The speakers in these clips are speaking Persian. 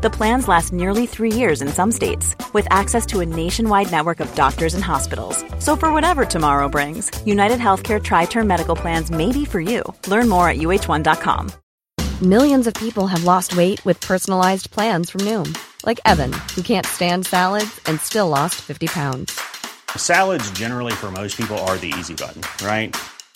The plans last nearly three years in some states, with access to a nationwide network of doctors and hospitals. So, for whatever tomorrow brings, United Healthcare Tri Term Medical Plans may be for you. Learn more at uh1.com. Millions of people have lost weight with personalized plans from Noom, like Evan, who can't stand salads and still lost 50 pounds. Salads, generally, for most people, are the easy button, right?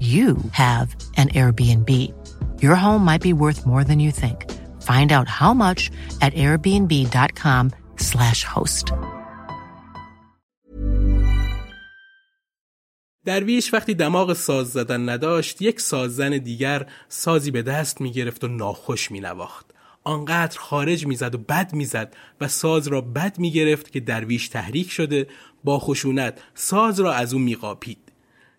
you have an Airbnb. Your home might be worth more than you think. Find out how much at airbnb.com/slash host. درویش وقتی دماغ ساز زدن نداشت یک سازن دیگر سازی به دست می گرفت و ناخوش می نواخت. آنقدر خارج می‌زد و بد می‌زد و ساز را بد می گرفت که درویش تحریک شده با خشونت ساز را از او میقاپید.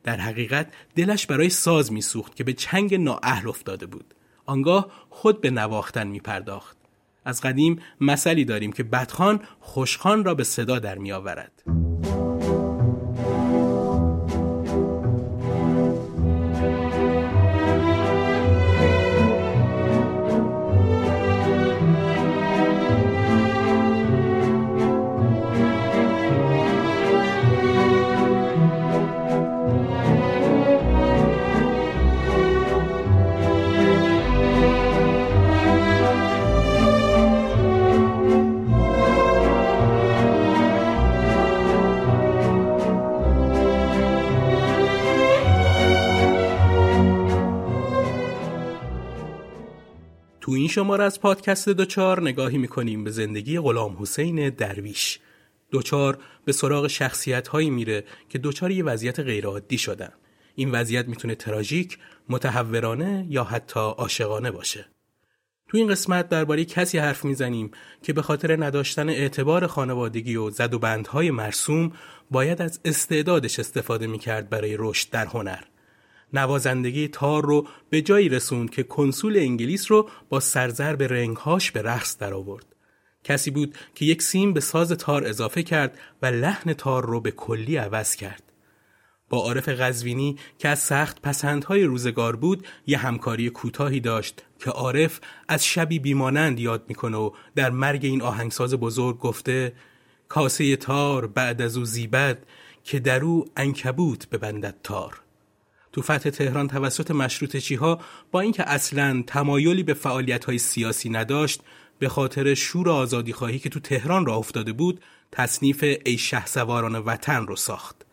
در حقیقت دلش برای ساز میسوخت که به چنگ نااهل افتاده بود آنگاه خود به نواختن می پرداخت. از قدیم مثلی داریم که بدخان خوشخان را به صدا در می آورد. این شماره از پادکست دوچار نگاهی می‌کنیم به زندگی غلام حسین درویش. دوچار به سراغ شخصیت هایی میره که دوچار یه وضعیت غیرعادی شدن. این وضعیت می‌تونه تراژیک، متحورانه یا حتی عاشقانه باشه. تو این قسمت درباره کسی حرف می‌زنیم که به خاطر نداشتن اعتبار خانوادگی و زد و بندهای مرسوم باید از استعدادش استفاده می‌کرد برای رشد در هنر. نوازندگی تار رو به جایی رسوند که کنسول انگلیس رو با سرزرب رنگهاش به رقص درآورد. کسی بود که یک سیم به ساز تار اضافه کرد و لحن تار رو به کلی عوض کرد. با عارف غزوینی که از سخت پسندهای روزگار بود یه همکاری کوتاهی داشت که عارف از شبی بیمانند یاد می‌کنه و در مرگ این آهنگساز بزرگ گفته کاسه تار بعد از او زیبد که در او انکبوت ببندد تار تو فتح تهران توسط مشروط ها با اینکه اصلا تمایلی به فعالیت های سیاسی نداشت به خاطر شور آزادی خواهی که تو تهران را افتاده بود تصنیف ای شه سواران وطن رو ساخت.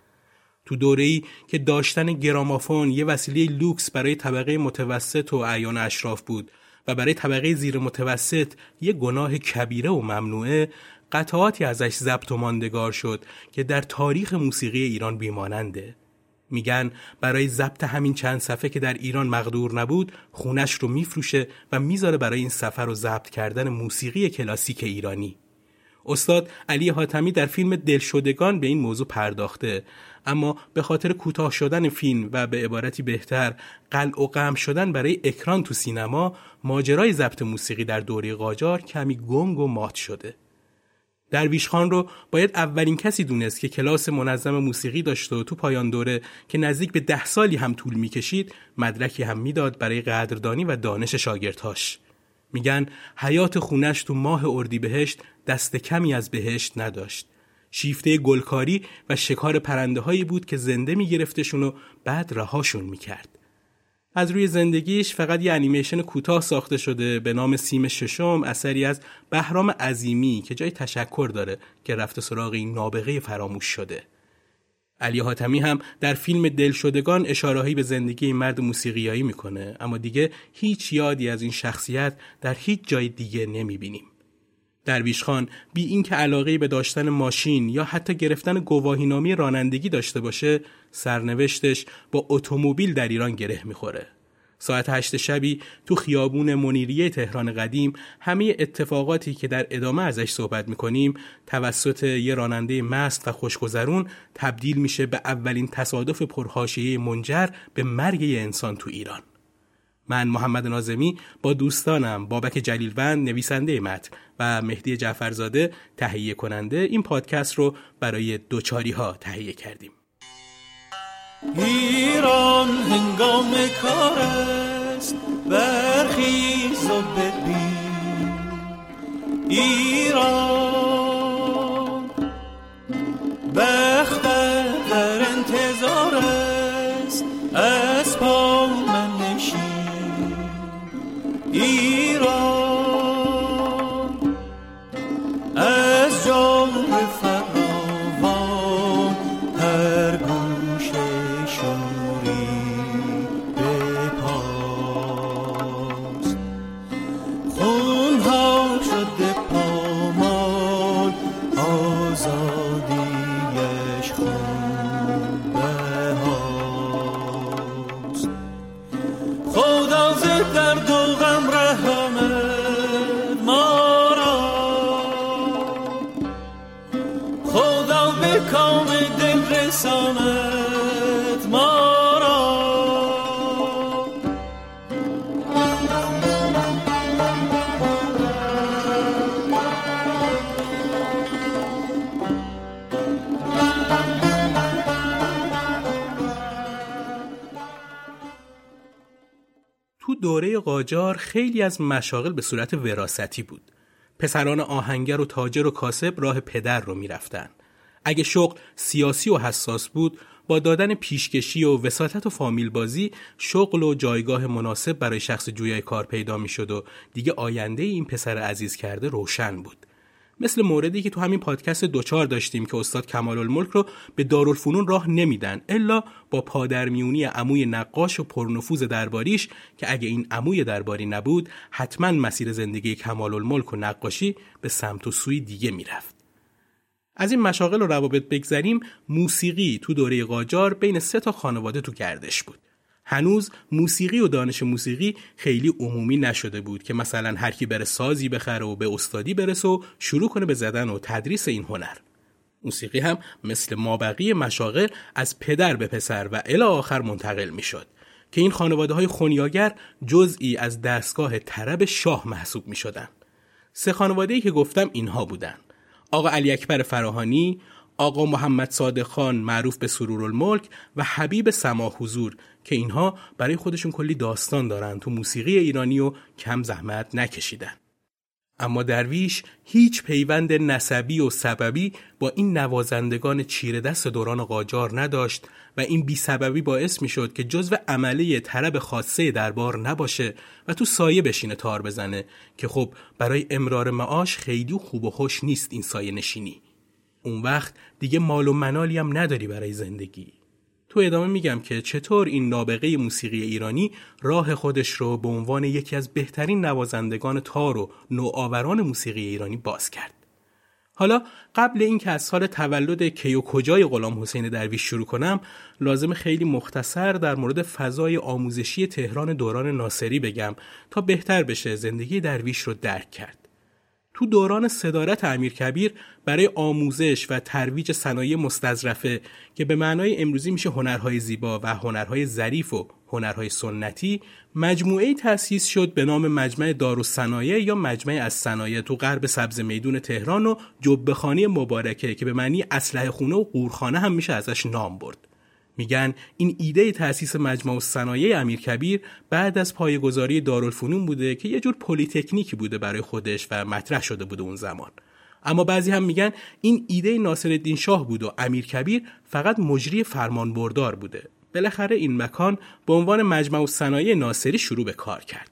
تو دوره‌ای که داشتن گرامافون یه وسیله لوکس برای طبقه متوسط و اعیان اشراف بود و برای طبقه زیر متوسط یه گناه کبیره و ممنوعه قطعاتی ازش ضبط و ماندگار شد که در تاریخ موسیقی ایران بیماننده. میگن برای ضبط همین چند صفحه که در ایران مقدور نبود خونش رو میفروشه و می‌ذاره برای این سفر و ضبط کردن موسیقی کلاسیک ایرانی. استاد علی حاتمی در فیلم دلشدگان به این موضوع پرداخته. اما به خاطر کوتاه شدن فیلم و به عبارتی بهتر قلع و قم شدن برای اکران تو سینما ماجرای ضبط موسیقی در دوره قاجار کمی گنگ و مات شده. درویش خان رو باید اولین کسی دونست که کلاس منظم موسیقی داشته و تو پایان دوره که نزدیک به ده سالی هم طول می‌کشید مدرکی هم می‌داد برای قدردانی و دانش شاگردهاش میگن حیات خونش تو ماه اردی بهشت دست کمی از بهشت نداشت شیفته گلکاری و شکار پرنده هایی بود که زنده میگرفتشون و بعد رهاشون می‌کرد. از روی زندگیش فقط یه انیمیشن کوتاه ساخته شده به نام سیم ششم اثری از بهرام عظیمی که جای تشکر داره که رفته سراغ این نابغه فراموش شده. علی حاتمی هم در فیلم دلشدگان اشارهایی به زندگی این مرد موسیقیایی می‌کنه اما دیگه هیچ یادی از این شخصیت در هیچ جای دیگه نمی‌بینیم. درویش خان بی اینکه علاقه به داشتن ماشین یا حتی گرفتن گواهینامه رانندگی داشته باشه سرنوشتش با اتومبیل در ایران گره می‌خوره. ساعت هشت شبی تو خیابون منیریه تهران قدیم همه اتفاقاتی که در ادامه ازش صحبت می‌کنیم توسط یه راننده مست و خوشگذرون تبدیل میشه به اولین تصادف پرهاشیه منجر به مرگ یه انسان تو ایران. من محمد نازمی با دوستانم بابک جلیلوند نویسنده متن و مهدی جعفرزاده تهیه کننده این پادکست رو برای دوچاری ها تهیه کردیم. ایران هنگام کار است برخیز و ببین. ایران بخت در انتظار است ایران خیلی از مشاغل به صورت وراثتی بود. پسران آهنگر و تاجر و کاسب راه پدر رو می‌رفتن. اگه شغل سیاسی و حساس بود با دادن پیشکشی و وساطت و فامیل بازی شغل و جایگاه مناسب برای شخص جویای کار پیدا می‌شد و دیگه آینده این پسر عزیز کرده روشن بود. مثل موردی که تو همین پادکست دوچار داشتیم که استاد کمال الملک رو به دارالفنون راه نمیدن الا با پادرمیونی عموی نقاش و پرنفوذ درباریش که اگه این عموی درباری نبود حتما مسیر زندگی کمال الملک و نقاشی به سمت و سوی دیگه می‌رفت. از این مشاغل و روابط بگذریم موسیقی تو دوره قاجار بین سه تا خانواده تو گردش بود. هنوز موسیقی و دانش موسیقی خیلی عمومی نشده بود که مثلا هر کی بره سازی بخره و به استادی برسه و شروع کنه به زدن و تدریس این هنر. موسیقی هم مثل مابقی مشاغل از پدر به پسر و الی آخر منتقل می شد که این خانواده های خونیاگر جزئی از دستگاه طرب شاه محسوب می شدن. سه خانواده ای که گفتم اینها بودن. آقا علی اکبر فراهانی، آقا محمد صادق خان معروف به سرور الملک و حبیب سما حضور که اینها برای خودشون کلی داستان دارن تو موسیقی ایرانی و کم زحمت نکشیدن. اما درویش هیچ پیوند نسبی و سببی با این نوازندگان چیره دست دوران قاجار نداشت و این بی سببی باعث می شد که جزو عمله طرب خاصه دربار نباشه و تو سایه بشینه تار بزنه که خب برای امرار معاش خیلی خوب و خوش نیست این سایه نشینی. اون وقت دیگه مال و منالی هم نداری برای زندگی. تو ادامه میگم که چطور این نابغه موسیقی ایرانی راه خودش رو به عنوان یکی از بهترین نوازندگان تار و نوآوران موسیقی ایرانی باز کرد. حالا قبل اینکه از سال تولد کی و کجای غلام حسین درویش شروع کنم لازم خیلی مختصر در مورد فضای آموزشی تهران دوران ناصری بگم تا بهتر بشه زندگی درویش رو درک کرد. تو دوران صدارت امیر کبیر برای آموزش و ترویج صنایع مستظرفه که به معنای امروزی میشه هنرهای زیبا و هنرهای ظریف و هنرهای سنتی مجموعه تأسیس شد به نام مجمع دارالصنایع یا مجمع از صنایع تو غرب سبز میدون تهران و جبهخانه مبارکه که به معنی اسلحه خونه و قورخانه هم میشه ازش نام برد. میگن این ایده تأسیس مجمع صنایع امیرکبیر بعد از پایه‌گذاری دارالفنون بوده که یه جور پلیتکنیکی بوده برای خودش و مطرح شده بوده اون زمان. اما بعضی هم میگن این ایده ناصرالدین شاه بود و امیر کبیر فقط مجری فرمانبردار بوده. بالاخره این مکان به عنوان مجمع صنایع ناصری شروع به کار کرد.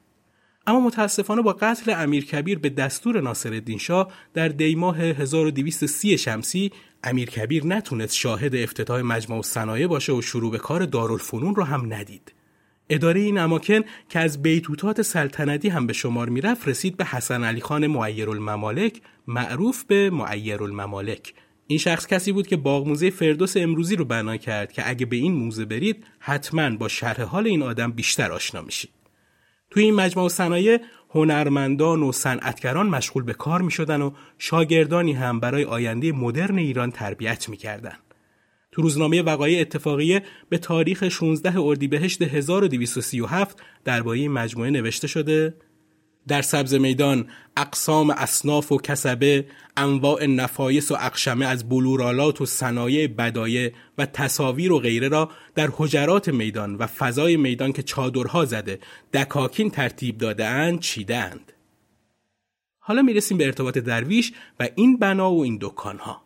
اما متاسفانه با قتل امیر کبیر به دستور ناصرالدین شاه در دیماه 1230 شمسی امیر کبیر نتونست شاهد افتتاح مجمع و صنایع باشه و شروع به کار دارالفنون رو هم ندید. اداره این اماکن که از بیتوتات سلطنتی هم به شمار می‌رفت رسید به حسن علی خان معیر الممالک معروف به معیر الممالک این شخص کسی بود که باغ موزه فردوس امروزی رو بنا کرد که اگه به این موزه برید حتما با شرح حال این آدم بیشتر آشنا میشید. توی این مجمع و صنایع هنرمندان و صنعتگران مشغول به کار می شدن و شاگردانی هم برای آینده مدرن ایران تربیت می کردن. تو روزنامه وقایع اتفاقیه به تاریخ 16 اردیبهشت 1237 درباره مجموعه نوشته شده در سبز میدان اقسام اصناف و کسبه انواع نفایس و اقشمه از بلورالات و صنایع بدایه و تصاویر و غیره را در حجرات میدان و فضای میدان که چادرها زده دکاکین ترتیب داده اند چیده اند. حالا می‌رسیم به ارتباط درویش و این بنا و این دکانها.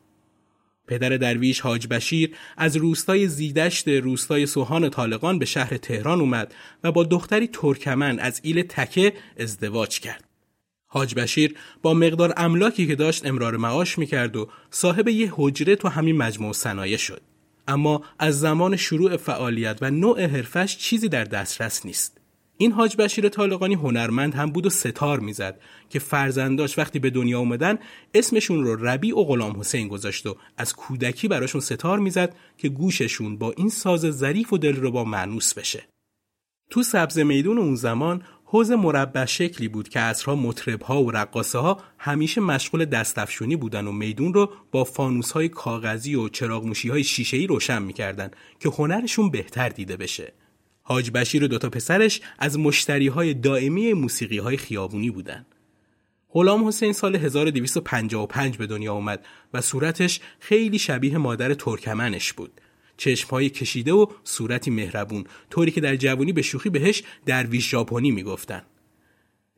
پدر درویش حاج بشیر از روستای زیدشت روستای سوهان طالقان به شهر تهران اومد و با دختری ترکمن از ایل تکه ازدواج کرد. حاج بشیر با مقدار املاکی که داشت امرار معاش می‌کرد و صاحب یه حجره تو همین مجموع صنایع شد. اما از زمان شروع فعالیت و نوع حرفش چیزی در دسترس نیست. این حاج بشیر طالقانی هنرمند هم بود و ستار می‌زد که فرزنداش وقتی به دنیا اومدن اسمشون رو ربیع و غلام حسین گذاشت و از کودکی براشون ستار می‌زد که گوششون با این ساز ظریف و دلربا معنوس بشه. تو سبز میدون اون زمان حوز مربع شکلی بود که اصرها مطربها و رقاصه ها همیشه مشغول دستفشونی بودن و میدون رو با فانوس های کاغذی و چراغموشی های شیشه‌ای روشن می‌کردن که هنرشون بهتر دیده بشه. حاج بشیر و دوتا پسرش از مشتری های دائمی موسیقی های خیابونی بودن. غلام حسین سال 1255 به دنیا اومد و صورتش خیلی شبیه مادر ترکمنش بود. چشمهای کشیده و صورتی مهربون طوری که در جوانی به شوخی بهش درویش ژاپنی می‌گفتن.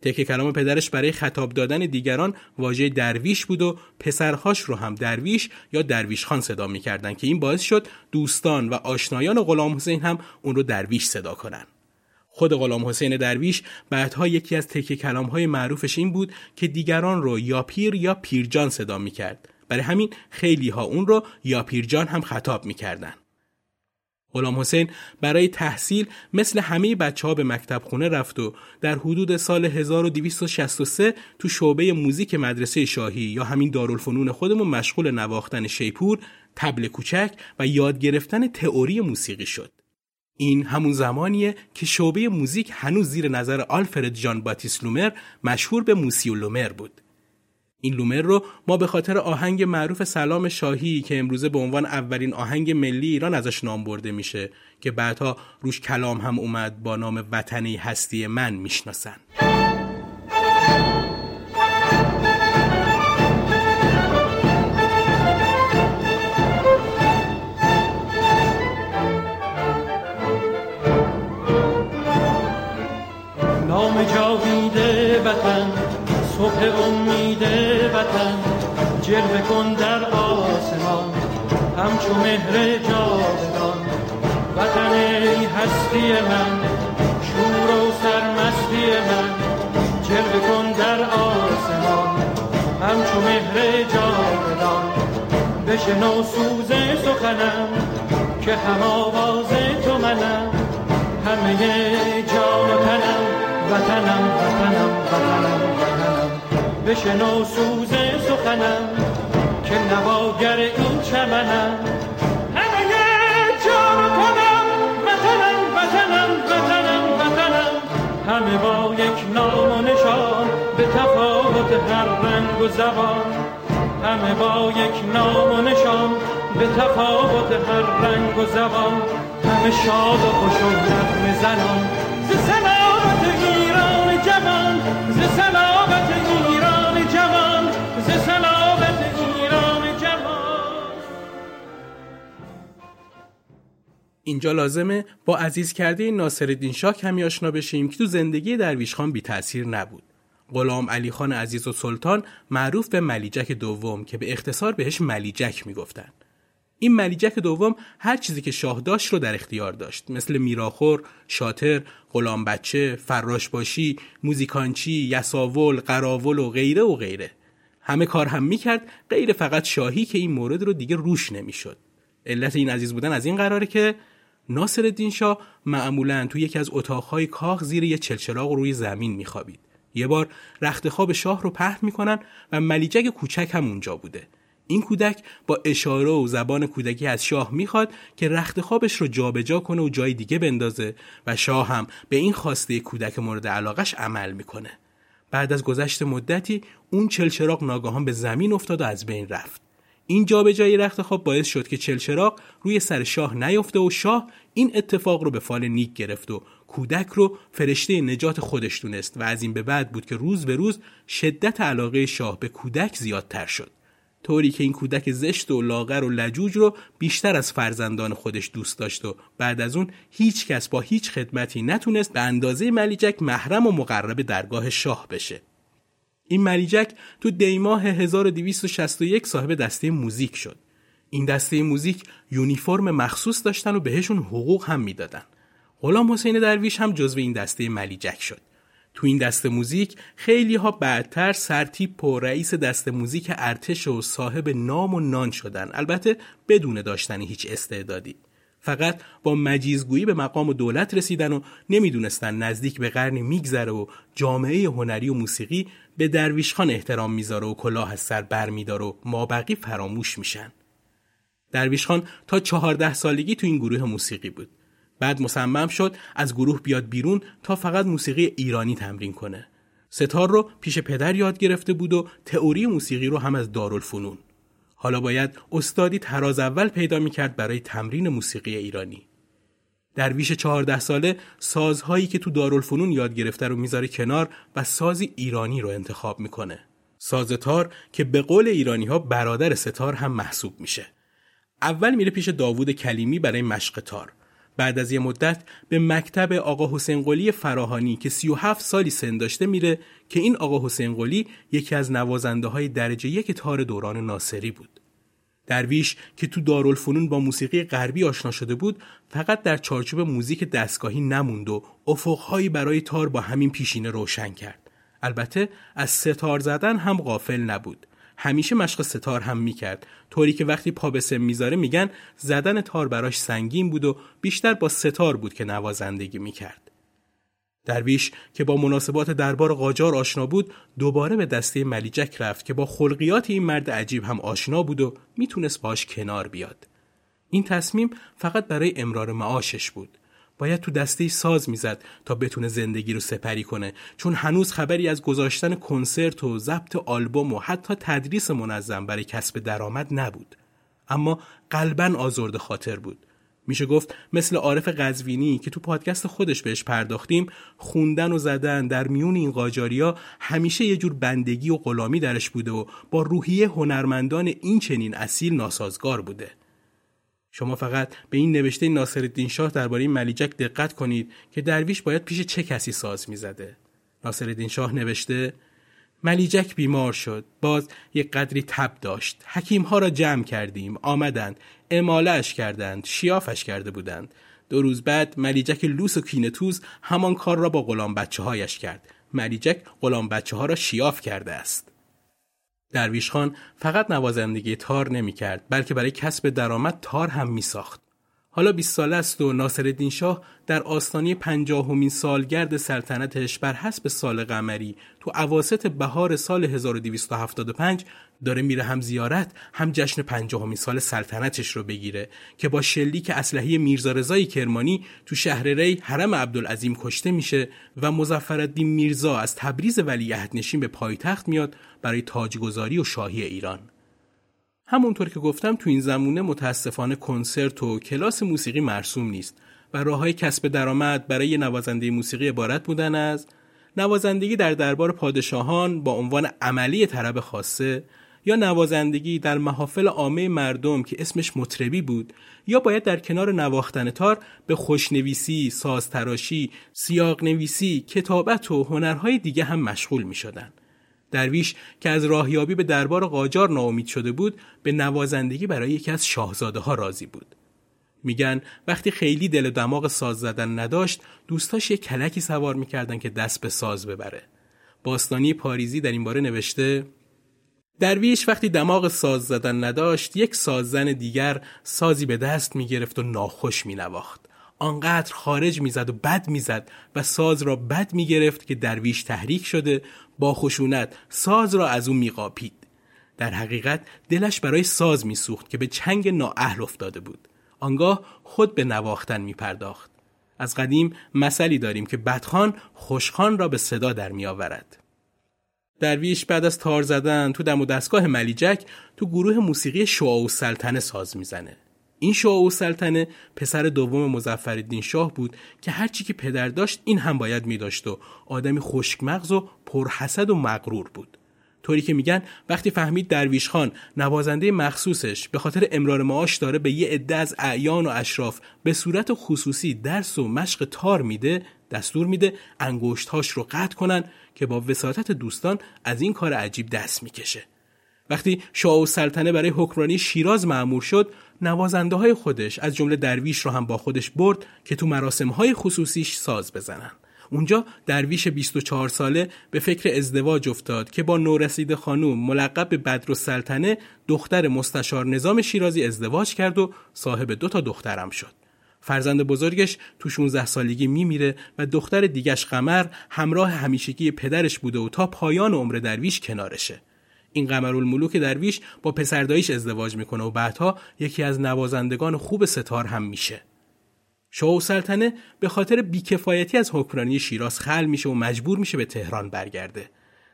تکه کلام پدرش برای خطاب دادن دیگران واژه درویش بود و پسرهاش رو هم درویش یا درویش خان صدا می‌کردن که این باعث شد دوستان و آشنایان غلام حسین هم اون رو درویش صدا کنن. خود غلام حسین درویش بعدها یکی از تکه کلام های معروفش این بود که دیگران رو یا پیر یا پیرجان صدا می‌کرد. برای همین خیلی ها اون رو یا پیرجان هم خطاب می‌کردن. غلام حسین برای تحصیل مثل همه بچه ها به مکتب خونه رفت و در حدود سال 1263 تو شعبه موزیک مدرسه شاهی یا همین دارالفنون خودمون مشغول نواختن شیپور، طبل کوچک و یاد گرفتن تئوری موسیقی شد. این همون زمانیه که شعبه موزیک هنوز زیر نظر آلفرد ژان باتیست لومر مشهور به موسیو لومر بود. این لومر رو. ما به خاطر آهنگ معروف سلام شاهی که امروزه به عنوان اولین آهنگ ملی ایران ازش نام برده میشه که بعدها روش کلام هم اومد با نام وطنم ای هستی من می‌شناسن. مهر جاودان. وطن ای هستی من شور و سرمستی من. جلوه کن در آسمان همچو مهر جاودان. بشنو سوز سخنم که هم آواز تو منم. همه جان تنم وطنم وطنم وطنم وطنم. بشنو سوز سخنم که نواگر این چمنم. رنگ و زبان همه با یک نام و نشان به تفاوت هر رنگ و زبان همه شاد و خوش و نغمه زنان ز سلامت ایران جوان ز سلامت ایران جوان ز سلامت ایران جوان اینجا لازمه با عزیز کرده ناصرالدین شاه کمی آشنا بشیم که تو زندگی درویش خان بی تأثیر نبود. غلام علی خان عزیز و سلطان معروف به ملیجک دوم که به اختصار بهش ملیجک می‌گفتن. این ملیجک دوم هر چیزی که شاه داشت رو در اختیار داشت مثل میراخور، شاتر، غلام بچه، فراش باشی، موزیکانچی، یساول، قراول و غیره و غیره. همه کار هم می‌کرد غیر فقط شاهی که این مورد رو دیگه روش نمی‌شد. علت این عزیز بودن از این قراره که ناصر الدین شاه معمولا تو یکی از اتاقهای کاخ زیر یه چلچراغ روی زمین میخوابید. یه بار رخت خواب شاه رو پهن می‌کنن و ملیجک کوچک هم اونجا بوده. این کودک با اشاره و زبان کودکی از شاه می‌خواد که رخت خوابش رو جابجا کنه و جای دیگه بندازه و شاه هم به این خواسته کودک مورد علاقش عمل می‌کنه. بعد از گذشت مدتی اون چلچراغ ناگهان به زمین افتاد و از بین رفت. این جابجایی رخت خواب باعث شد که چلچراغ روی سر شاه نیفته و شاه این اتفاق رو به فال نیک گرفت و کودک رو فرشته نجات خودش دونست و از این به بعد بود که روز به روز شدت علاقه شاه به کودک زیادتر شد. طوری که این کودک زشت و لاغر و لجوج رو بیشتر از فرزندان خودش دوست داشت و بعد از اون هیچ کس با هیچ خدمتی نتونست به اندازه ملیجک محرم و مقرب درگاه شاه بشه. این ملیجک تو دیماه 1261 صاحب دسته موزیک شد. این دسته موزیک یونیفرم مخصوص داشتن و بهشون حقوق هم می‌دادن. غلام حسین درویش هم جزو این دسته ملیجک شد. تو این دست موزیک خیلی ها بعدتر سرتیپ و رئیس دست موزیک ارتش و صاحب نام و نان شدن البته بدون داشتن هیچ استعدادی فقط با مجیزگویی به مقام و دولت رسیدن و نمی‌دونستن نزدیک به قرنی میگذره و جامعه هنری و موسیقی به درویش خان احترام می‌ذاره و کلاه از سر بر میداره و مابقی فراموش میشن درویش خان تا چهارده سالگی تو این گروه موسیقی بود بعد مصمم شد از گروه بیاد بیرون تا فقط موسیقی ایرانی تمرین کنه. ستار رو پیش پدر یاد گرفته بود و تئوری موسیقی رو هم از دارالفنون. حالا باید استادی تراز اول پیدا می‌کرد برای تمرین موسیقی ایرانی. درویش چهارده ساله سازهایی که تو دارالفنون یاد گرفته رو می‌ذاره کنار و سازی ایرانی رو انتخاب می‌کنه. ساز تار که به قول ایرانی ها برادر ستار هم محسوب میشه. اول میره پیش داوود کلیمی برای مشق تار. بعد از یه مدت به مکتب آقا حسین قلی فراهانی که 37 سالی سن داشته میره که این آقا حسین قلی یکی از نوازنده های درجه یک تار دوران ناصری بود. درویش که تو دارالفنون با موسیقی غربی آشنا شده بود فقط در چارچوب موزیک دستگاهی نموند و افقهایی برای تار با همین پیشینه روشن کرد. البته از ستار زدن هم غافل نبود. همیشه مشق ستار هم می‌کرد. طوری که وقتی پا به سم می‌ذاره میگن زدن تار براش سنگین بود و بیشتر با ستار بود که نوازندگی می‌کرد. درویش که با مناسبات دربار قاجار آشنا بود دوباره به دسته ملیجک رفت که با خلقیات این مرد عجیب هم آشنا بود و می‌تونست باش کنار بیاد. این تصمیم فقط برای امرار معاشش بود. باید تو دسته ساز می‌زد تا بتونه زندگی رو سپری کنه. چون هنوز خبری از گذاشتن کنسرت و ضبط آلبوم و حتی تدریس منظم برای کسب درآمد نبود. اما قلبا آزرد خاطر بود. میشه گفت مثل عارف قزوینی که تو پادکست خودش بهش پرداختیم خوندن و زدن در میون این قاجاریا همیشه یه جور بندگی و غلامی درش بوده و با روحیه هنرمندان این چنین اصیل ناسازگار بوده. شما فقط به این نوشته ناصرالدین شاه درباره ملیجک دقت کنید که درویش باید پیش چه کسی ساز می‌زده. ناصرالدین شاه نوشته ملیجک بیمار شد. باز یک قدری تب داشت. حکیم ها را جمع کردیم. آمدند. امالش کردند. شیافش کرده بودند. دو روز بعد ملیجک لوس و کینتوز همان کار را با غلام بچه هایش کرد. ملیجک غلام بچه ها را شیاف کرده است. درویش خان فقط نوازندگی تار نمی کرد بلکه برای کسب درآمد تار هم می ساخت. حالا 20 ساله است و ناصرالدین شاه در آستانه پنجاهمین سالگرد سلطنتش بر حسب سال قمری. تو عواست بهار سال 1275 داره میره هم زیارت هم جشن پنجاهمین سال سلطنتش رو بگیره که با شلیک اسلحه میرزا رضای کرمانی تو شهر ری حرم عبدالعظیم کشته میشه و مظفرالدین میرزا از تبریز ولیعهد نشین به پایتخت میاد برای تاجگذاری و شاهی ایران. همونطور که گفتم تو این زمونه متاسفانه کنسرت و کلاس موسیقی مرسوم نیست و راه های کسب درآمد برای نوازنده موسیقی عبارت بودن از نوازندگی در دربار پادشاهان با عنوان عملی طرب خاصه یا نوازندگی در محافل عامه مردم که اسمش مطربی بود یا باید در کنار نواختن تار به خوشنویسی، سازتراشی، سیاق نویسی، کتابت و هنرهای دیگه هم مشغول می شدن. درویش که از راهیابی به دربار قاجار ناامید شده بود به نوازندگی برای یکی از شاهزاده ها راضی بود. میگن وقتی خیلی دل و دماغ ساز زدن نداشت دوستاش یک کلکی سوار می‌کردن که دست به ساز ببره. باستانی پاریزی در این باره نوشته درویش وقتی دماغ ساز زدن نداشت یک ساززن دیگر سازی به دست می‌گرفت و ناخوش مینواخت آنقدر خارج می‌زد و بد می‌زد و ساز را بد می‌گرفت که درویش تحریک شده با خشونت ساز را از او میقاپید. در حقیقت دلش برای ساز میسوخت که به چنگ نااهل افتاده بود. آنگاه خود به نواختن میپرداخت. از قدیم مثلی داریم که بدخان خوشخان را به صدا در میآورد. درویش بعد از تار زدن تو دم و دستگاه ملیجک تو گروه موسیقی شعا و سلطنه ساز می‌زنه. این شاه و سلطنه پسر دوم مزفردین شاه بود که هرچی که پدر داشت این هم باید می داشت و آدمی خشکمغز و پرحسد و مغرور بود. طوری که میگن وقتی فهمید درویش خان نوازنده مخصوصش به خاطر امرار معاش داره به یه عده از اعیان و اشراف به صورت خصوصی درس و مشق تار میده دستور میده انگشتهاش رو قطع کنن که با وساطت دوستان از این کار عجیب دست می‌کشه. وقتی شاه و سلطنه برای حکمرانی شیراز معمور شد نوازنده های خودش از جمله درویش رو هم با خودش برد که تو مراسم های خصوصیش ساز بزنن اونجا درویش 24 ساله به فکر ازدواج افتاد که با نورسیده خانوم ملقب به بدر سلطنه دختر مستشار نظام شیرازی ازدواج کرد و صاحب دو تا دخترم شد. فرزند بزرگش تو 16 سالگی میمیره و دختر دیگش قمر همراه همیشگی پدرش بوده و تا پایان عمر درویش کنارشه. این قمرالملوک درویش با پسرداییش ازدواج می‌کنه و بعدها یکی از نوازندگان خوب ستار هم میشه. شاه و سلطنه به خاطر بیکفایتی از حکمرانی شیراز خل میشه و مجبور میشه به تهران برگرده.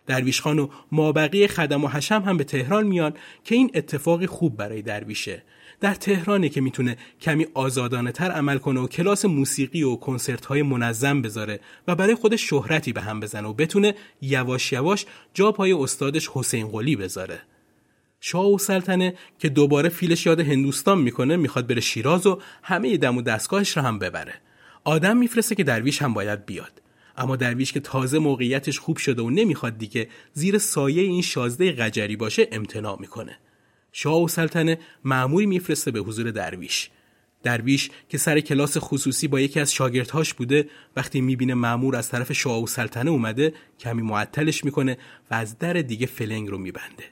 درویش خان و مابقی خدم و حشم هم به تهران میان که این اتفاقی خوب برای درویشه در تهرانه که می‌تونه کمی آزادانه تر عمل کنه و کلاس موسیقی و کنسرت های منظم بذاره و برای خودش شهرتی به هم بزنه و بتونه یواش یواش جا پای استادش حسین قلی بذاره. شاه و سلطنه که دوباره فیلش یاد هندوستان می‌کنه می‌خواد بره شیراز و همه دم و دستگاهش رو هم ببره. آدم میفرسته که درویش هم باید بیاد. اما درویش که تازه موقعیتش خوب شده و نمی‌خواد دیگه زیر سایه این شازده قجری باشه امتناع می‌کنه. شاه و سلطنه معموری میفرسته به حضور درویش. درویش که سر کلاس خصوصی با یکی از شاگردهاش بوده وقتی می‌بینه معمور از طرف شاه و سلطنه اومده کمی معطلش می‌کنه و از در دیگه فلنگ رو میبنده.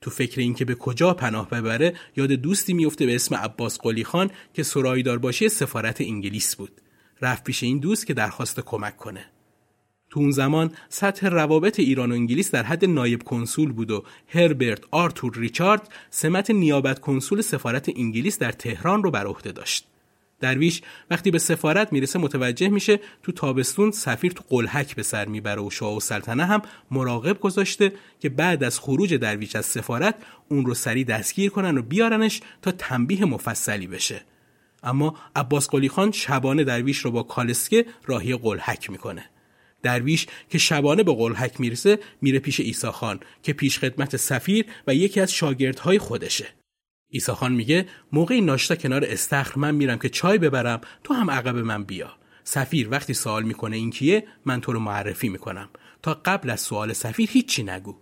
تو فکر اینکه به کجا پناه ببره یاد دوستی میفته به اسم عباس قلی خان که سرایدار باشی سفارت انگلیس بود. رفت پیش این دوست که درخواست کمک کنه. تو اون زمان سطح روابط ایران و انگلیس در حد نایب کنسول بود و هربرت آرتور ریچارد سمت نیابت کنسول سفارت انگلیس در تهران رو بر عهده داشت. درویش وقتی به سفارت می‌رسه متوجه میشه تو تابستون سفیر تو قلحک به سر می‌بره و شاه و سلطنه هم مراقب گذاشته که بعد از خروج درویش از سفارت اون رو سریع دستگیر کنن و بیارنش تا تنبیه مفصلی بشه. اما عباس قلی خان شبانه درویش رو با کالسکه راهی قلحک می‌کنه. درویش که شبانه به قلحک می‌رسه میره پیش ایسا خان که پیش خدمت سفیر و یکی از شاگردهای خودشه. ایسا خان میگه موقع ناشتا کنار استخر من میرم که چای ببرم تو هم عقب من بیا. سفیر وقتی سوال می‌کنه این کیه من تو رو معرفی می‌کنم تا قبل از سوال سفیر هیچی نگو.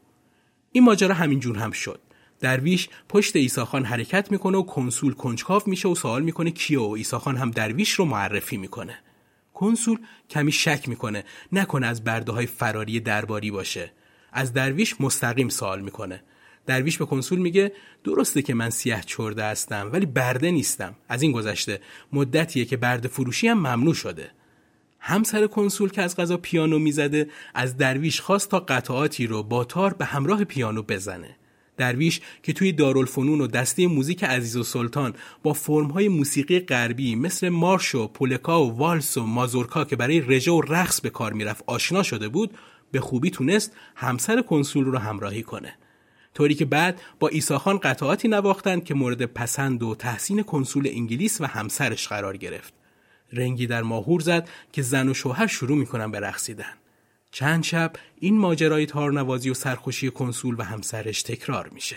این ماجرا همینجور هم شد. درویش پشت ایساخان حرکت می‌کنه و کنسول کنجکاو میشه و سوال می‌کنه کیه و ایساخان هم درویش رو معرفی می‌کنه. کنسول کمی شک می‌کنه. نکنه از برده های فراری درباری باشه. از درویش مستقیم سوال می‌کنه. درویش به کنسول میگه درسته که من سیاه چرده هستم ولی برده نیستم. از این گذشته. مدتیه که برده فروشی هم ممنوع شده. همسر کنسول که از غذا پیانو می‌زده از درویش خواست تا قطعاتی رو با تار به همراه پیانو بزنه. درویش که توی دارالفنون و دسته موزیک عزیز و سلطان با فرمهای موسیقی غربی مثل مارش و پولکا و والس و مازورکا که برای رژه و رقص به کار می‌رفت آشنا شده بود به خوبی تونست همسر کنسول رو همراهی کنه. طوری که بعد با ایساخان قطعاتی نواختند که مورد پسند و تحسین کنسول انگلیس و همسرش قرار گرفت. رنگی در ماهور زد که زن و شوهر شروع می‌کنن به رقصیدن. چند شب این ماجرای تارنوازی و سرخوشی کنسول و همسرش تکرار میشه.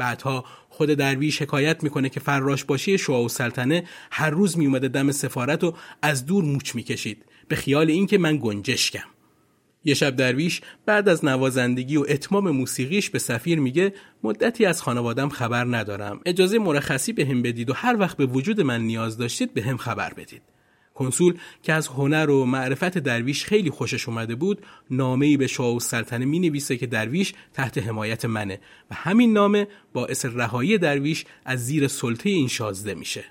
بعدها خود درویش حکایت می‌کنه که فراش باشی شاه و سلطنه هر روز میومده دم سفارت و از دور موچ می‌کشید. به خیال اینکه من گنجشکم. یه شب درویش بعد از نوازندگی و اتمام موسیقیش به سفیر میگه مدتی از خانوادم خبر ندارم. اجازه مرخصی به هم بدید و هر وقت به وجود من نیاز داشتید به هم خبر بدید. کنسول که از هنر و معرفت درویش خیلی خوشش اومده بود نامه ای به شاه و سلطنه می نویسه که درویش تحت حمایت منه و همین نامه باعث رهایی درویش از زیر سلطه این شازده میشه.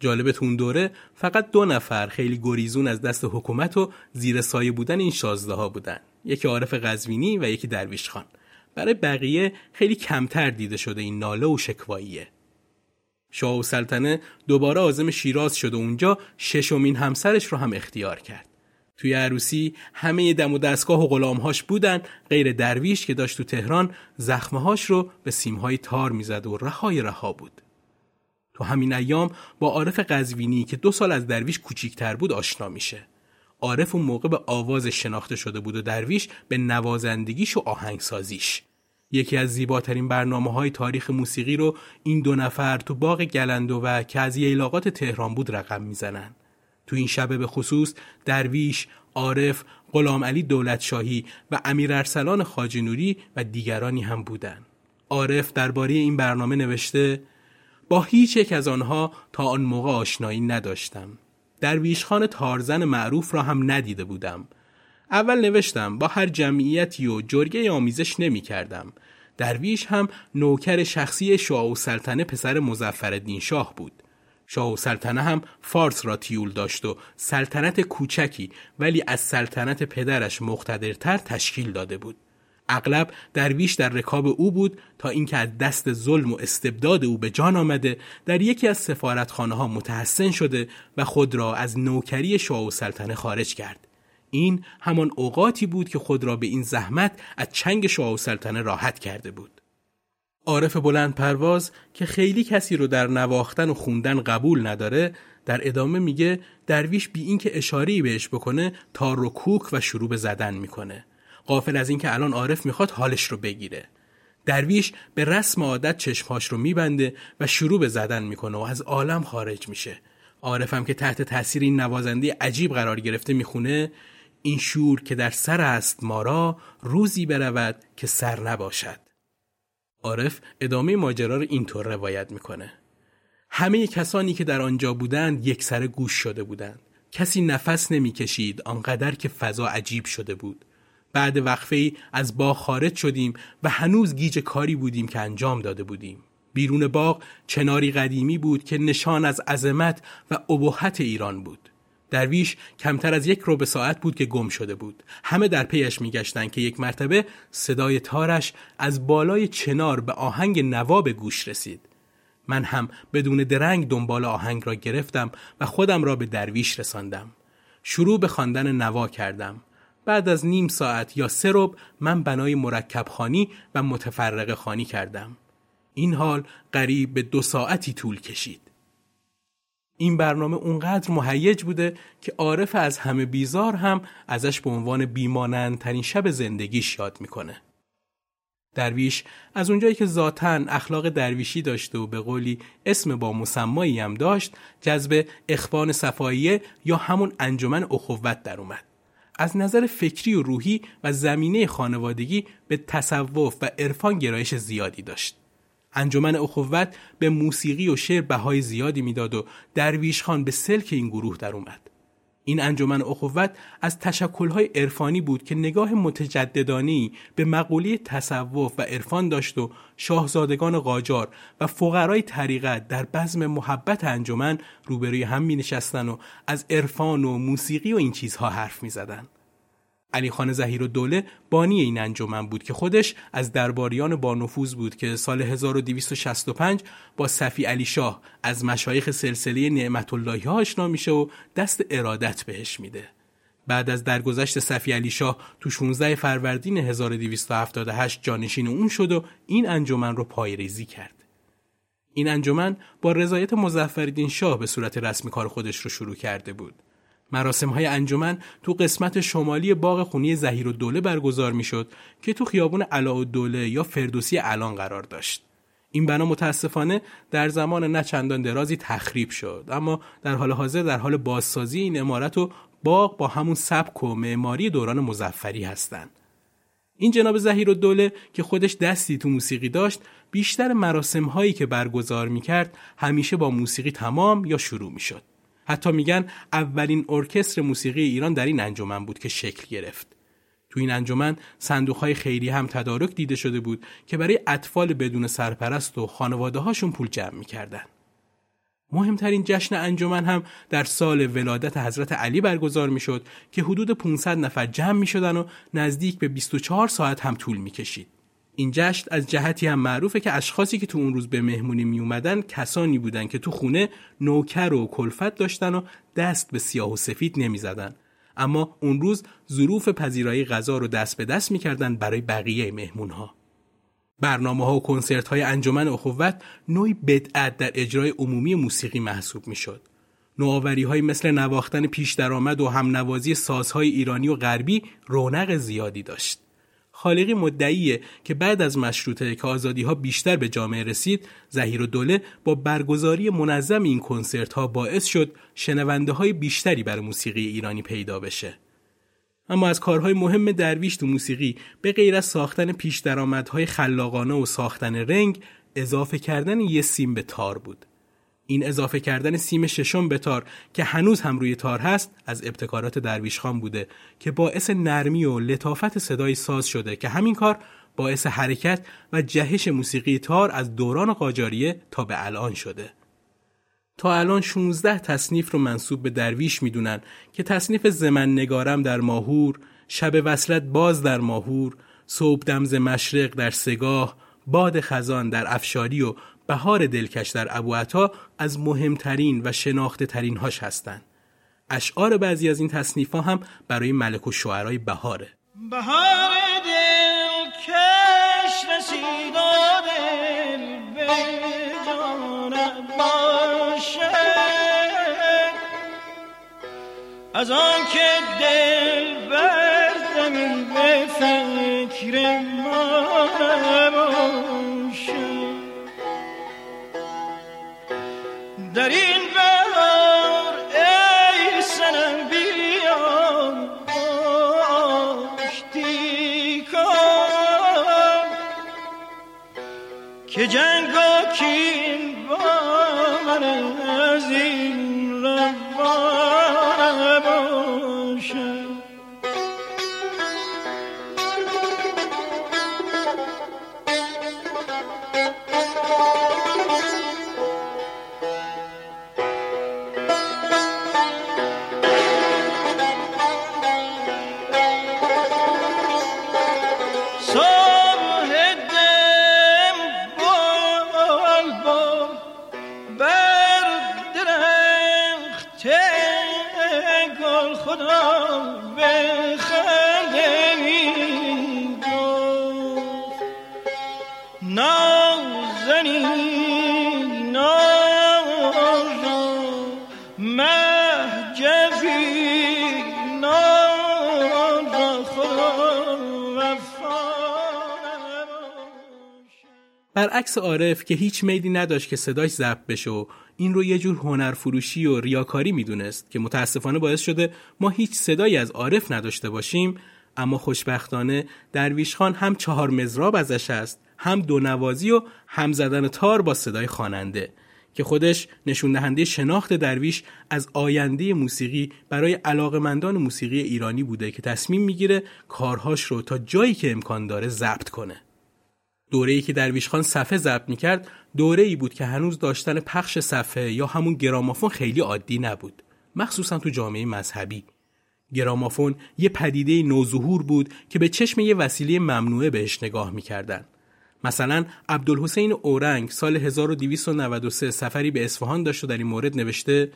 جالب اون دوره فقط دو نفر خیلی گریزون از دست حکومت و زیر سایه بودن این شازده ها بودن. یکی عارف قزوینی و یکی درویش خان. برای بقیه خیلی کمتر دیده شده این ناله و شکواییه. شاه و سلطنه دوباره آزم شیراز شد و اونجا ششمین همسرش رو هم اختیار کرد توی عروسی همه دم و دستگاه و غلامهاش بودن غیر درویش که داشت تو تهران زخمهاش رو به سیمهای تار می‌زد و رهای رها بود تو همین ایام با عارف قزوینی که دو سال از درویش کوچیکتر بود آشنا میشه. عارف اون موقع به آواز شناخته شده بود و درویش به نوازندگیش و آهنگسازیش. یکی از زیباترین برنامه های تاریخ موسیقی رو این دو نفر تو باغ گلندوه که از ییلاقات تهران بود رقم می‌زنن. تو این شبه به خصوص درویش، عارف، غلام علی دولتشاهی و امیر ارسلان خاجی نوری و دیگرانی هم بودن. عارف درباره این برنامه نوشته با هیچ یک از آنها تا آن موقع آشنایی نداشتم. درویش خان تارزن معروف را هم ندیده بودم. اول نوشتم با هر جمعیتی و جرگه آمیزش نمی کردم. درویش هم نوکر شخصی شاه و سلطنه پسر مزفر شاه بود. شاه و سلطنه هم فارس را تیول داشت و سلطنت کوچکی ولی از سلطنت پدرش مقتدرتر تشکیل داده بود. اغلب درویش در رکاب او بود تا اینکه از دست ظلم و استبداد او به جان آمده در یکی از سفارتخانه ها متحسن شده و خود را از نوکری شاه و سلطنه خارج کرد. این همان اوقاتی بود که خود را به این زحمت از چنگ شاه و سلطنه راحت کرده بود. عارف بلند پرواز که خیلی کسی رو در نواختن و خوندن قبول نداره در ادامه میگه درویش بی اینکه اشاری بهش بکنه تار و و شروع به زدن می‌کنه. قافل از اینکه الان عارف می‌خواد حالش رو بگیره. درویش به رسم عادت چشمهاش رو میبنده و شروع به زدن می‌کنه و از عالم خارج میشه. عارفم که تحت تاثیر این نوازنده عجیب قرار گرفته می‌خونه این شور که در سر است ما را روزی برود که سر نباشد. عارف ادامه ماجرا رو اینطور روایت می‌کنه. همه کسانی که در آنجا بودند یک سر گوش شده بودند. کسی نفس نمی‌کشید آنقدر که فضا عجیب شده بود. بعد وقفه ای از باغ خارج شدیم و هنوز گیج کاری بودیم که انجام داده بودیم. بیرون باغ چناری قدیمی بود که نشان از عظمت و ابهت ایران بود. درویش کمتر از یک رو به ساعت بود که گم شده بود. همه در پیش میگشتند که یک مرتبه صدای تارش از بالای چنار به آهنگ نوا به گوش رسید. من هم بدون درنگ دنبال آهنگ را گرفتم و خودم را به درویش رساندم. شروع به خواندن نوا کردم. بعد از نیم ساعت یا سه رب من بنای مرکب خانی و متفرق خانی کردم. این حال قریب به دو ساعتی طول کشید. این برنامه اونقدر مهیج بوده که عارف از همه بیزار هم ازش به عنوان بیمانندترین شب زندگیش یاد می‌کنه. درویش از اونجایی که ذاتا اخلاق درویشی داشته و به قولی اسم با مسمایی هم داشت جذب اخوان صفاییه یا همون انجمن اخوت در اومد. از نظر فکری و روحی و زمینه خانوادگی به تصوف و عرفان گرایش زیادی داشت. انجمن اخوت به موسیقی و شعر بهای زیادی می‌داد و درویش خان به سلک این گروه در اومد. این انجمن اخوت از تشکلهای عرفانی بود که نگاه متجددانی به مقوله تصوف و عرفان داشت و شاهزادگان قاجار و فقرای طریقت در بزم محبت انجمن روبروی هم می نشستن و از عرفان و موسیقی و این چیزها حرف می زدن. علی خان زهیر و دوله بانی این انجمن بود که خودش از درباریان با نفوذ بود که سال 1265 با صفی علی شاه از مشایخ سلسله نعمت اللهی ها آشنا میشه و دست ارادت بهش میده. بعد از درگذشت صفی علی شاه تو 16 فروردین 1278 جانشین اون شد و این انجمن رو پایریزی کرد. این انجمن با رضایت مظفرالدین شاه به صورت رسمی کار خودش رو شروع کرده بود. مراسم های انجمن تو قسمت شمالی باغ خونی زهیر و دوله برگزار می شد که تو خیابون علا دوله یا فردوسی الان قرار داشت. این بنا متاسفانه در زمان نه چندان درازی تخریب شد اما در حال حاضر در حال بازسازی این امارت و باغ با همون سبک و معماری دوران مزفری هستند. این جناب زهیر و دوله که خودش دستی تو موسیقی داشت بیشتر مراسم هایی که برگزار می کرد همیشه با موسیقی تمام یا شروع می شد. حتی میگن اولین ارکستر موسیقی ایران در این انجمن بود که شکل گرفت. تو این انجمن صندوق خیری هم تدارک دیده شده بود که برای اطفال بدون سرپرست و خانواده هاشون پول جمع می‌کردن. مهمترین جشن انجمن هم در سال ولادت حضرت علی برگزار می‌شد که حدود 500 نفر جمع می شدن و نزدیک به 24 ساعت هم طول می کشید. این جشن از جهتی هم معروفه که اشخاصی که تو اون روز به مهمونی می اومدن کسانی بودن که تو خونه نوکر و کلفت داشتن و دست به سیاه و سفید نمی زدن. اما اون روز ظروف پذیرایی غذا رو دست به دست می‌کردن برای بقیه مهمون ها. برنامه ها و کنسرت های انجمن اخوت نوعی بدعت در اجرای عمومی موسیقی محسوب می‌شد. نوآوری های مثل نواختن پیش درآمد و هم نوازی سازهای ایرانی و غربی رونق زیادی داشت. خالقی مدعیه که بعد از مشروطه که آزادی ها بیشتر به جامعه رسید زهیر و دوله با برگزاری منظم این کنسرت ها باعث شد شنونده های بیشتری بر موسیقی ایرانی پیدا بشه. اما از کارهای مهم درویش تو موسیقی به غیر از ساختن پیش درآمدهای خلاقانه و ساختن رنگ اضافه کردن یه سیم به تار بود. این اضافه کردن سیم ششم به تار که هنوز هم روی تار هست از ابتکارات درویش خان بوده که باعث نرمی و لطافت صدای ساز شده که همین کار باعث حرکت و جهش موسیقی تار از دوران قاجاریه تا به الان شده. تا الان 16 تصنیف رو منصوب به درویش می‌دونن که تصنیف زمن نگارم در ماهور، شب وصلت باز در ماهور، صبح دمز مشرق در سگاه، باد خزان در افشاری و بهار دلکش در ابو از مهمترین و شناخته ترین هاش هستند. اشعار بعضی از این تصنیف ها هم برای ملک و شعرهای بهاره. بهار دلکش رسید از آن که دل بر زمین به فکر ما که جنگ و کین با خدا برعکس عارف که هیچ میلی نداشت که صداش ضبط بشه و این رو یه جور هنرفروشی و ریاکاری می‌دونست که متاسفانه باعث شده ما هیچ صدایی از عارف نداشته باشیم اما خوشبختانه درویش خان هم چهار مزراب ازش است هم دو نوازی و هم زدن تار با صدای خواننده که خودش نشون دهنده شناخت درویش از آینده موسیقی برای علاقمندان موسیقی ایرانی بوده که تصمیم می‌گیره کارهاش رو تا جایی که امکان داره ضبط کنه. دوره ای که درویش خان صفحه ضبط می‌کرد دوره ای بود که هنوز داشتن پخش صفحه یا همون گرامافون خیلی عادی نبود. مخصوصا تو جامعه مذهبی. گرامافون یه پدیده نوظهور بود که به چشم یه وسیله ممنوعه بهش نگاه می‌کردن. مثلا عبدالحسین اورنگ سال 1293 سفری به اصفهان داشت و در این مورد نوشته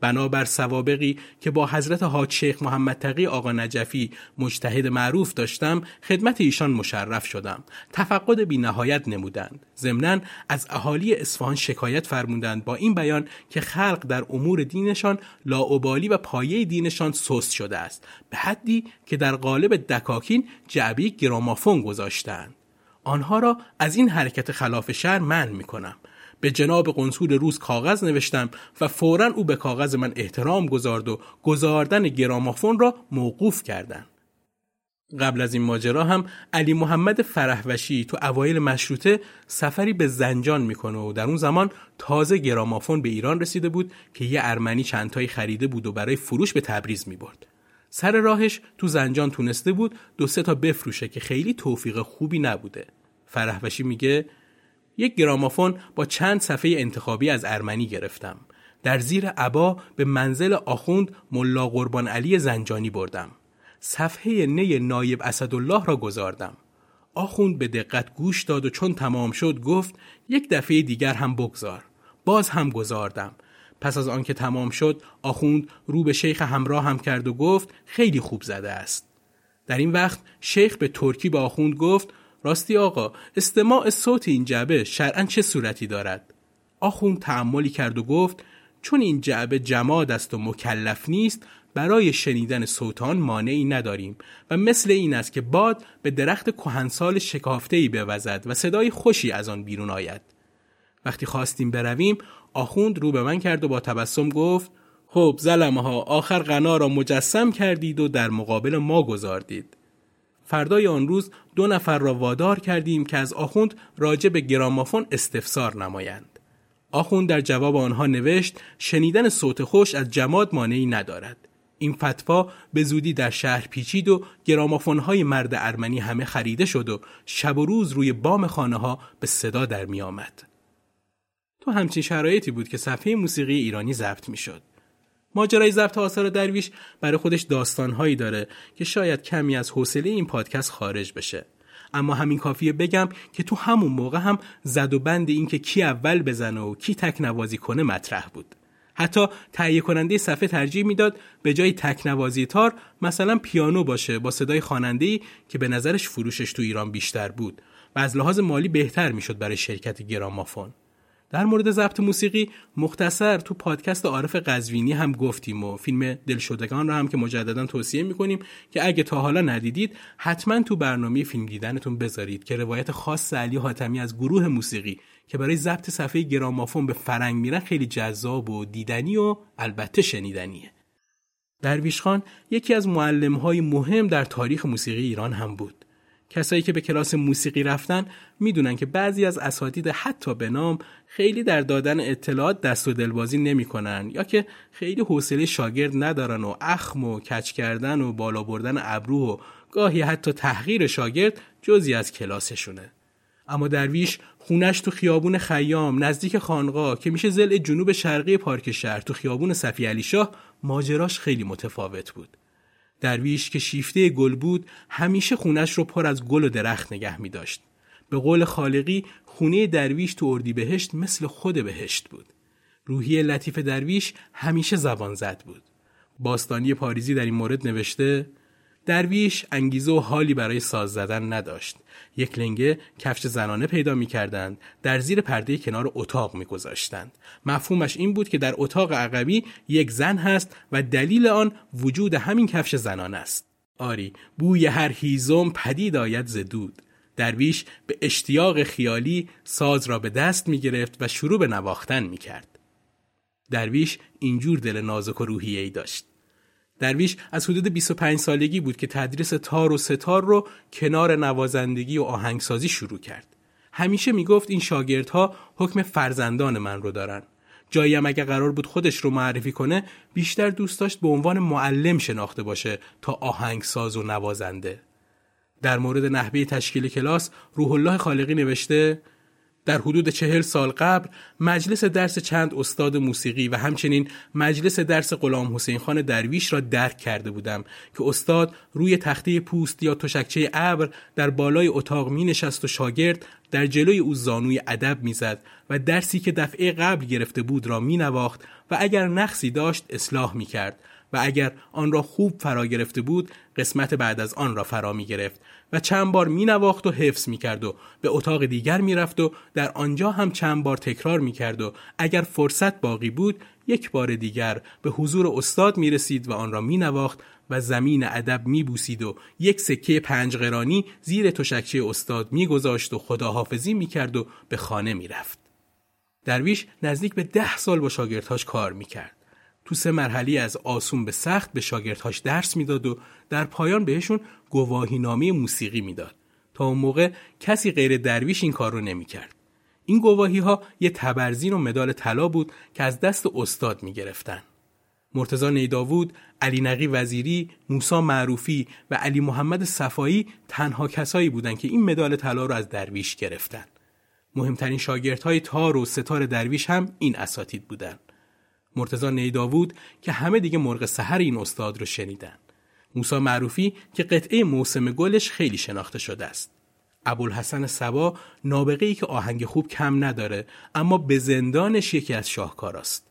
بنابر سوابقی که با حضرت حاج شیخ محمد تقی آقا نجفی مجتهد معروف داشتم خدمت ایشان مشرف شدم. تفقد بی نهایت نمودند. ضمنا از اهالی اصفهان شکایت فرمودند با این بیان که خلق در امور دینشان لاعبالی و پایه دینشان سست شده است به حدی که در قالب دکاکین جعبه گرامافون گذاشتند. آنها را از این حرکت خلاف شهر من می کنم. به جناب قنصول روز کاغذ نوشتم و فورا او به کاغذ من احترام گذارد و گذاردن گرامافون را موقوف کردند. قبل از این ماجرا هم علی محمد فرهوشی تو اوایل مشروطه سفری به زنجان می‌کنه و در اون زمان تازه گرامافون به ایران رسیده بود که یه ارمنی چندتایی خریده بود و برای فروش به تبریز می‌برد. سر راهش تو زنجان تونسته بود دو سه تا بفروشه که خیلی توفیق خوبی نبوده. فرهوشی میگه یک گرامافون با چند صفحه انتخابی از ارمنی گرفتم. در زیر عبا به منزل آخوند ملا قربان علی زنجانی بردم. صفحه نی نایب اسدالله را گذاردم. آخوند به دقت گوش داد و چون تمام شد گفت یک دفعه دیگر هم بگذار. باز هم گذاردم. پس از آنکه تمام شد آخوند رو به شیخ همراه هم کرد و گفت خیلی خوب زده است. در این وقت شیخ به ترکی به آخوند گفت راستی آقا استماع صوت این جعبه شرعا چه صورتی دارد؟ آخوند تعملی کرد و گفت چون این جعبه جماد است و مکلف نیست برای شنیدن صوتان مانعی نداریم و مثل این است که باد به درخت کهنسال شکافته ای بوزد و صدای خوشی از آن بیرون آید وقتی خواستیم برویم آخوند رو به من کرد و با تبسم گفت خب زلمه ها آخر غنا را مجسم کردید و در مقابل ما گذاردید فردای آن روز دو نفر را وادار کردیم که از آخوند راجع به گرامافون استفسار نمایند. آخوند در جواب آنها نوشت شنیدن صوت خوش از جماد مانعی ندارد. این فتوا به زودی در شهر پیچید و گرامافونهای مرد ارمنی همه خریده شد و شب و روز روی بام خانه ها به صدا در می آمد. تو همچین شرایطی بود که صفحه موسیقی ایرانی ضبط می شد. ماجرای ضبط آثار درویش برای خودش داستانهایی داره که شاید کمی از حوصله این پادکست خارج بشه. اما همین کافیه بگم که تو همون موقع هم زد و بند این که کی اول بزنه و کی تک نوازی کنه مطرح بود. حتی تهیه کننده صفحه ترجیح می‌داد به جای تکنوازی تار مثلا پیانو باشه با صدای خواننده که به نظرش فروشش تو ایران بیشتر بود و از لحاظ مالی بهتر می‌شد برای شرکت گرامافون در مورد ضبط موسیقی مختصر تو پادکست عارف قزوینی هم گفتیم و فیلم دلشدگان رو هم که مجددا توصیه می‌کنیم که اگه تا حالا ندیدید حتما تو برنامه فیلم دیدنتون بذارید که روایت خاص علی حاتمی از گروه موسیقی که برای ضبط صفحه گرامافون به فرنگ میرن خیلی جذاب و دیدنی و البته شنیدنیه. درویش خان یکی از معلمهای مهم در تاریخ موسیقی ایران هم بود. کسایی که به کلاس موسیقی رفتن می‌دونن که بعضی از اساتید حتی به نام خیلی در دادن اطلاعات دست و دلبازی نمی‌کنن یا که خیلی حوصله شاگرد ندارن و اخم و کچ کردن و بالا بردن ابرو و گاهی حتی تحقیر شاگرد جزی از کلاسشونه. اما درویش خونش تو خیابون خیام نزدیک خانقاه که میشه زل جنوب شرقی پارک شهر تو خیابون صفی علی شاه ماجراش خیلی متفاوت بود. درویش که شیفته گل بود همیشه خونش رو پر از گل و درخت نگه می داشت. به قول خالقی خونه درویش تو اردی بهشت مثل خود بهشت بود. روحی لطیف درویش همیشه زبان زد بود. باستانی پاریزی در این مورد نوشته درویش انگیزه و حالی برای ساز زدن نداشت. یک لنگه کفش زنانه پیدا می کردند در زیر پرده کنار اتاق می گذاشتند. مفهومش این بود که در اتاق عقبی یک زن هست و دلیل آن وجود همین کفش زنانه است. آری بوی هر هیزم پدید آید زدود. درویش به اشتیاق خیالی ساز را به دست می گرفت و شروع به نواختن می کرد. درویش اینجور دل نازک و روحیه ای داشت. درویش از حدود 25 سالگی بود که تدریس تار و ستار رو کنار نوازندگی و آهنگسازی شروع کرد. همیشه می‌گفت این شاگردها حکم فرزندان من رو دارن. جاییم اگه قرار بود خودش رو معرفی کنه بیشتر دوست داشت به عنوان معلم شناخته باشه تا آهنگساز و نوازنده. در مورد نحوه تشکیل کلاس روح الله خالقی نوشته در حدود چهل سال قبل مجلس درس چند استاد موسیقی و همچنین مجلس درس غلام حسین خان درویش را درک کرده بودم که استاد روی تخته پوست یا تشکچه ابر در بالای اتاق می نشست و شاگرد در جلوی او زانوی ادب می‌زد و درسی که دفعه قبل گرفته بود را می نواخت و اگر نقصی داشت اصلاح می کرد و اگر آن را خوب فرا گرفته بود قسمت بعد از آن را فرا می گرفت و چند بار می نواخت و حفظ می کرد و به اتاق دیگر می رفت و در آنجا هم چند بار تکرار می کرد و اگر فرصت باقی بود یک بار دیگر به حضور استاد می رسید و آن را می نواخت و زمین ادب می بوسید و یک سکه پنج قرانی زیر تشکچه استاد می گذاشت و خداحافظی می کرد و به خانه می رفت. درویش نزدیک به ده سال با شاگردهاش کار می کرد. تو سه مرحله از آسون به سخت به شاگردهاش درس می‌داد و در پایان بهشون گواهینامه موسیقی می‌داد تا اون موقع کسی غیر درویش این کار رو نمی‌کرد این گواهی ها یه تبرزین و مدال طلا بود که از دست استاد می‌گرفتن مرتزا نیداوود، علی نقی وزیری، موسا معروفی و علی محمد صفایی تنها کسایی بودند که این مدال طلا رو از درویش گرفتن. مهمترین شاگردهای تار و ستار درویش هم این اساتید بودند. مرتزا نیداوود که همه دیگه مرغ سحر این استاد رو شنیدن. موسا معروفی که قطعه موسم گلش خیلی شناخته شده است. ابوالحسن سبا نابغه ای که آهنگ خوب کم نداره اما به زندانش یکی از شاهکاراست.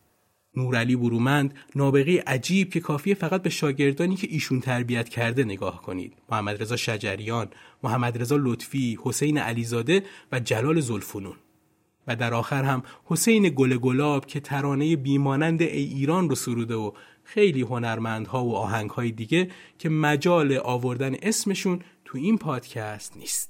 نورعلی برومند نابغه عجیب که کافیه فقط به شاگردانی که ایشون تربیت کرده نگاه کنید. محمد رضا شجریان، محمد رضا لطفی، حسین علیزاده و جلال زلفنون. و در آخر هم حسین گل گلاب که ترانه بیمانند ای ایران رو سروده و خیلی هنرمندها و آهنگهای دیگه که مجال آوردن اسمشون تو این پادکست نیست.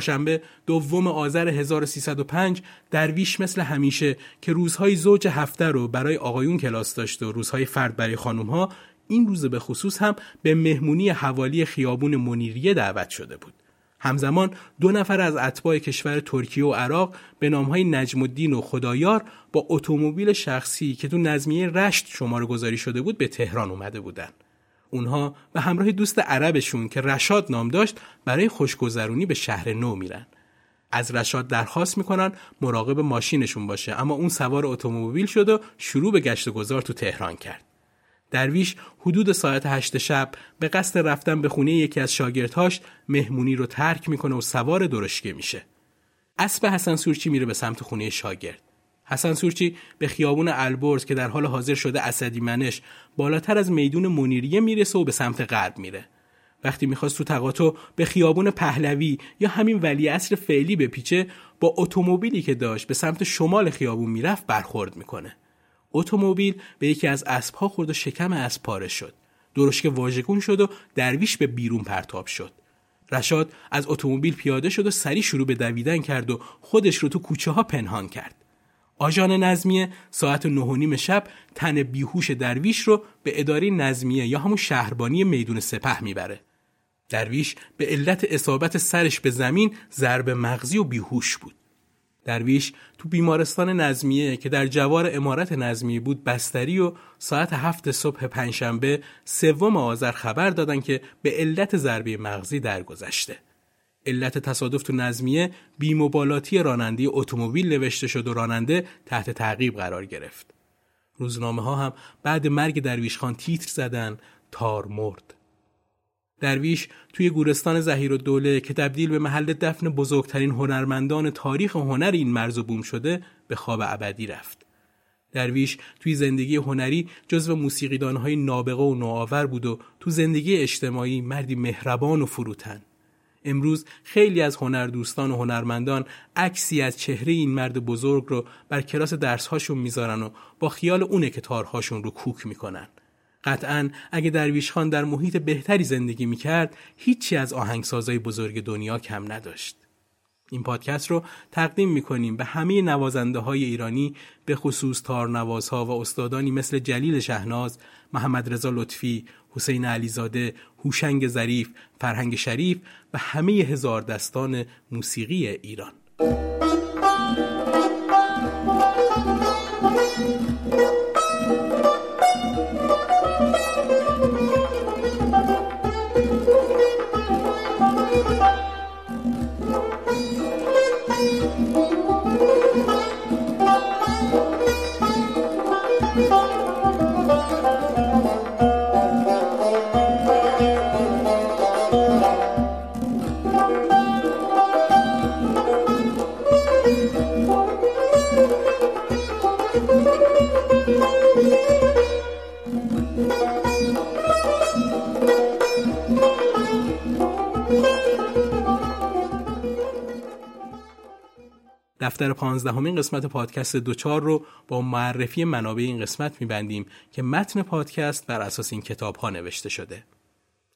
چهارشنبه دوم آذر 1305 درویش مثل همیشه که روزهای زوج هفته رو برای آقایون کلاس داشت و روزهای فرد برای خانوم ها این روز به خصوص هم به مهمونی حوالی خیابون منیریه دعوت شده بود. همزمان دو نفر از اتباع کشور ترکیه و عراق به نامهای نجم الدین و خدایار با اتومبیل شخصی که تو نظمیه رشت شماره گذاری شده بود به تهران اومده بودند. اونها به همراه دوست عربشون که رشاد نام داشت برای خوشگذرونی به شهر نو میرن. از رشاد درخواست می‌کنن مراقب ماشینشون باشه اما اون سوار اتومبیل شد و شروع به گشت گذار تو تهران کرد. درویش حدود ساعت هشت شب به قصد رفتن به خونه یکی از شاگردهاش مهمونی رو ترک می‌کنه و سوار درشکه میشه. اسب حسن سورچی میره به سمت خونه شاگرد. حسن سورچی به خیابون البرز که در حال حاضر شده اسدی منش بالاتر از میدون منیریه می‌رسه و به سمت غرب میره. وقتی می‌خواست تو تقاطع به خیابون پهلوی یا همین ولی اصر فعلی بپیچه با اتومبیلی که داشت به سمت شمال خیابون می‌رفت برخورد می‌کنه. اتومبیل به یکی از اسبها خورد و شکم اسب پاره شد. درشک واژگون شد و درویش به بیرون پرتاب شد. رشاد از اتومبیل پیاده شد و سری شروع به دویدن کرد و خودش رو تو کوچه ها پنهان کرد. آژان نظمیه ساعت نه و نیم شب تن بیهوش درویش رو به اداره نظمیه یا همون شهربانی میدون سپه می‌بره. درویش به علت اصابت سرش به زمین ضرب مغزی و بیهوش بود. درویش تو بیمارستان نظمیه که در جوار امارت نظمیه بود بستری و ساعت هفت صبح پنجشنبه سوم آذر خبر دادن که به علت ضربه مغزی درگذشته. علت تصادف تو نظمیه بیموبالاتی راننده اتومبیل نوشته شد و راننده تحت تعقیب قرار گرفت. روزنامه ها هم بعد مرگ درویش خان تیتر زدن تار مرد. درویش توی گورستان زهیر و دوله که تبدیل به محل دفن بزرگترین هنرمندان تاریخ هنر این مرز و بوم شده به خواب ابدی رفت. درویش توی زندگی هنری جزو موسیقیدانهای نابغه و نوآور بود و تو زندگی اجتماعی مردی مهربان و فروتن. امروز خیلی از هنردوستان و هنرمندان عکسی از چهره این مرد بزرگ رو بر کلاس درسهاشون می‌ذارن و با خیال اونه که تارهاشون رو کوک می‌کنن. قطعا اگه درویش خان در محیط بهتری زندگی می‌کرد هیچی از آهنگسازای بزرگ دنیا کم نداشت. این پادکست رو تقدیم می‌کنیم به همه نوازنده های ایرانی به خصوص تارنوازها و استادانی مثل جلیل شهناز، محمد رضا لطفی، حسین علیزاده، هوشنگ ظریف، فرهنگ شریف و همه هزار دستان موسیقی ایران. دفتر پانزدهمین قسمت پادکست دوچار رو با معرفی منابع این قسمت میبندیم که متن پادکست بر اساس این کتاب ها نوشته شده.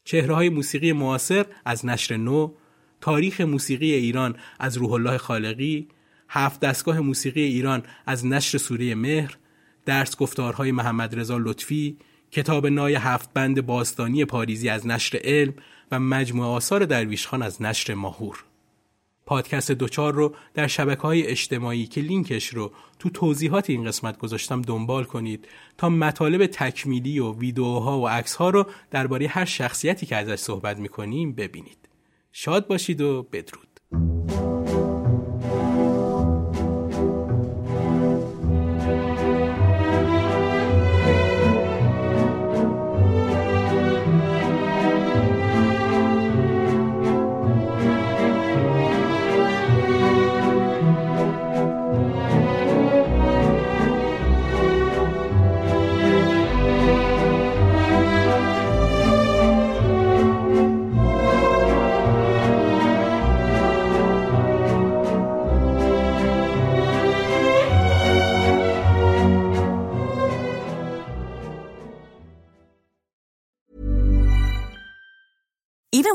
چهره های موسیقی معاصر از نشر نو، تاریخ موسیقی ایران از روح الله خالقی، هفت دستگاه موسیقی ایران از نشر سوره مهر، درس گفتارهای محمد رضا لطفی، کتاب نای هفت بند باستانی پاریزی از نشر علم و مجموعه آثار درویشخان از نشر ماهور. پادکست دوچار رو در شبکه های اجتماعی که لینکش رو تو توضیحات این قسمت گذاشتم دنبال کنید تا مطالب تکمیلی و ویدیوها و عکسها رو درباره هر شخصیتی که ازش صحبت می‌کنیم ببینید. شاد باشید و بدرود.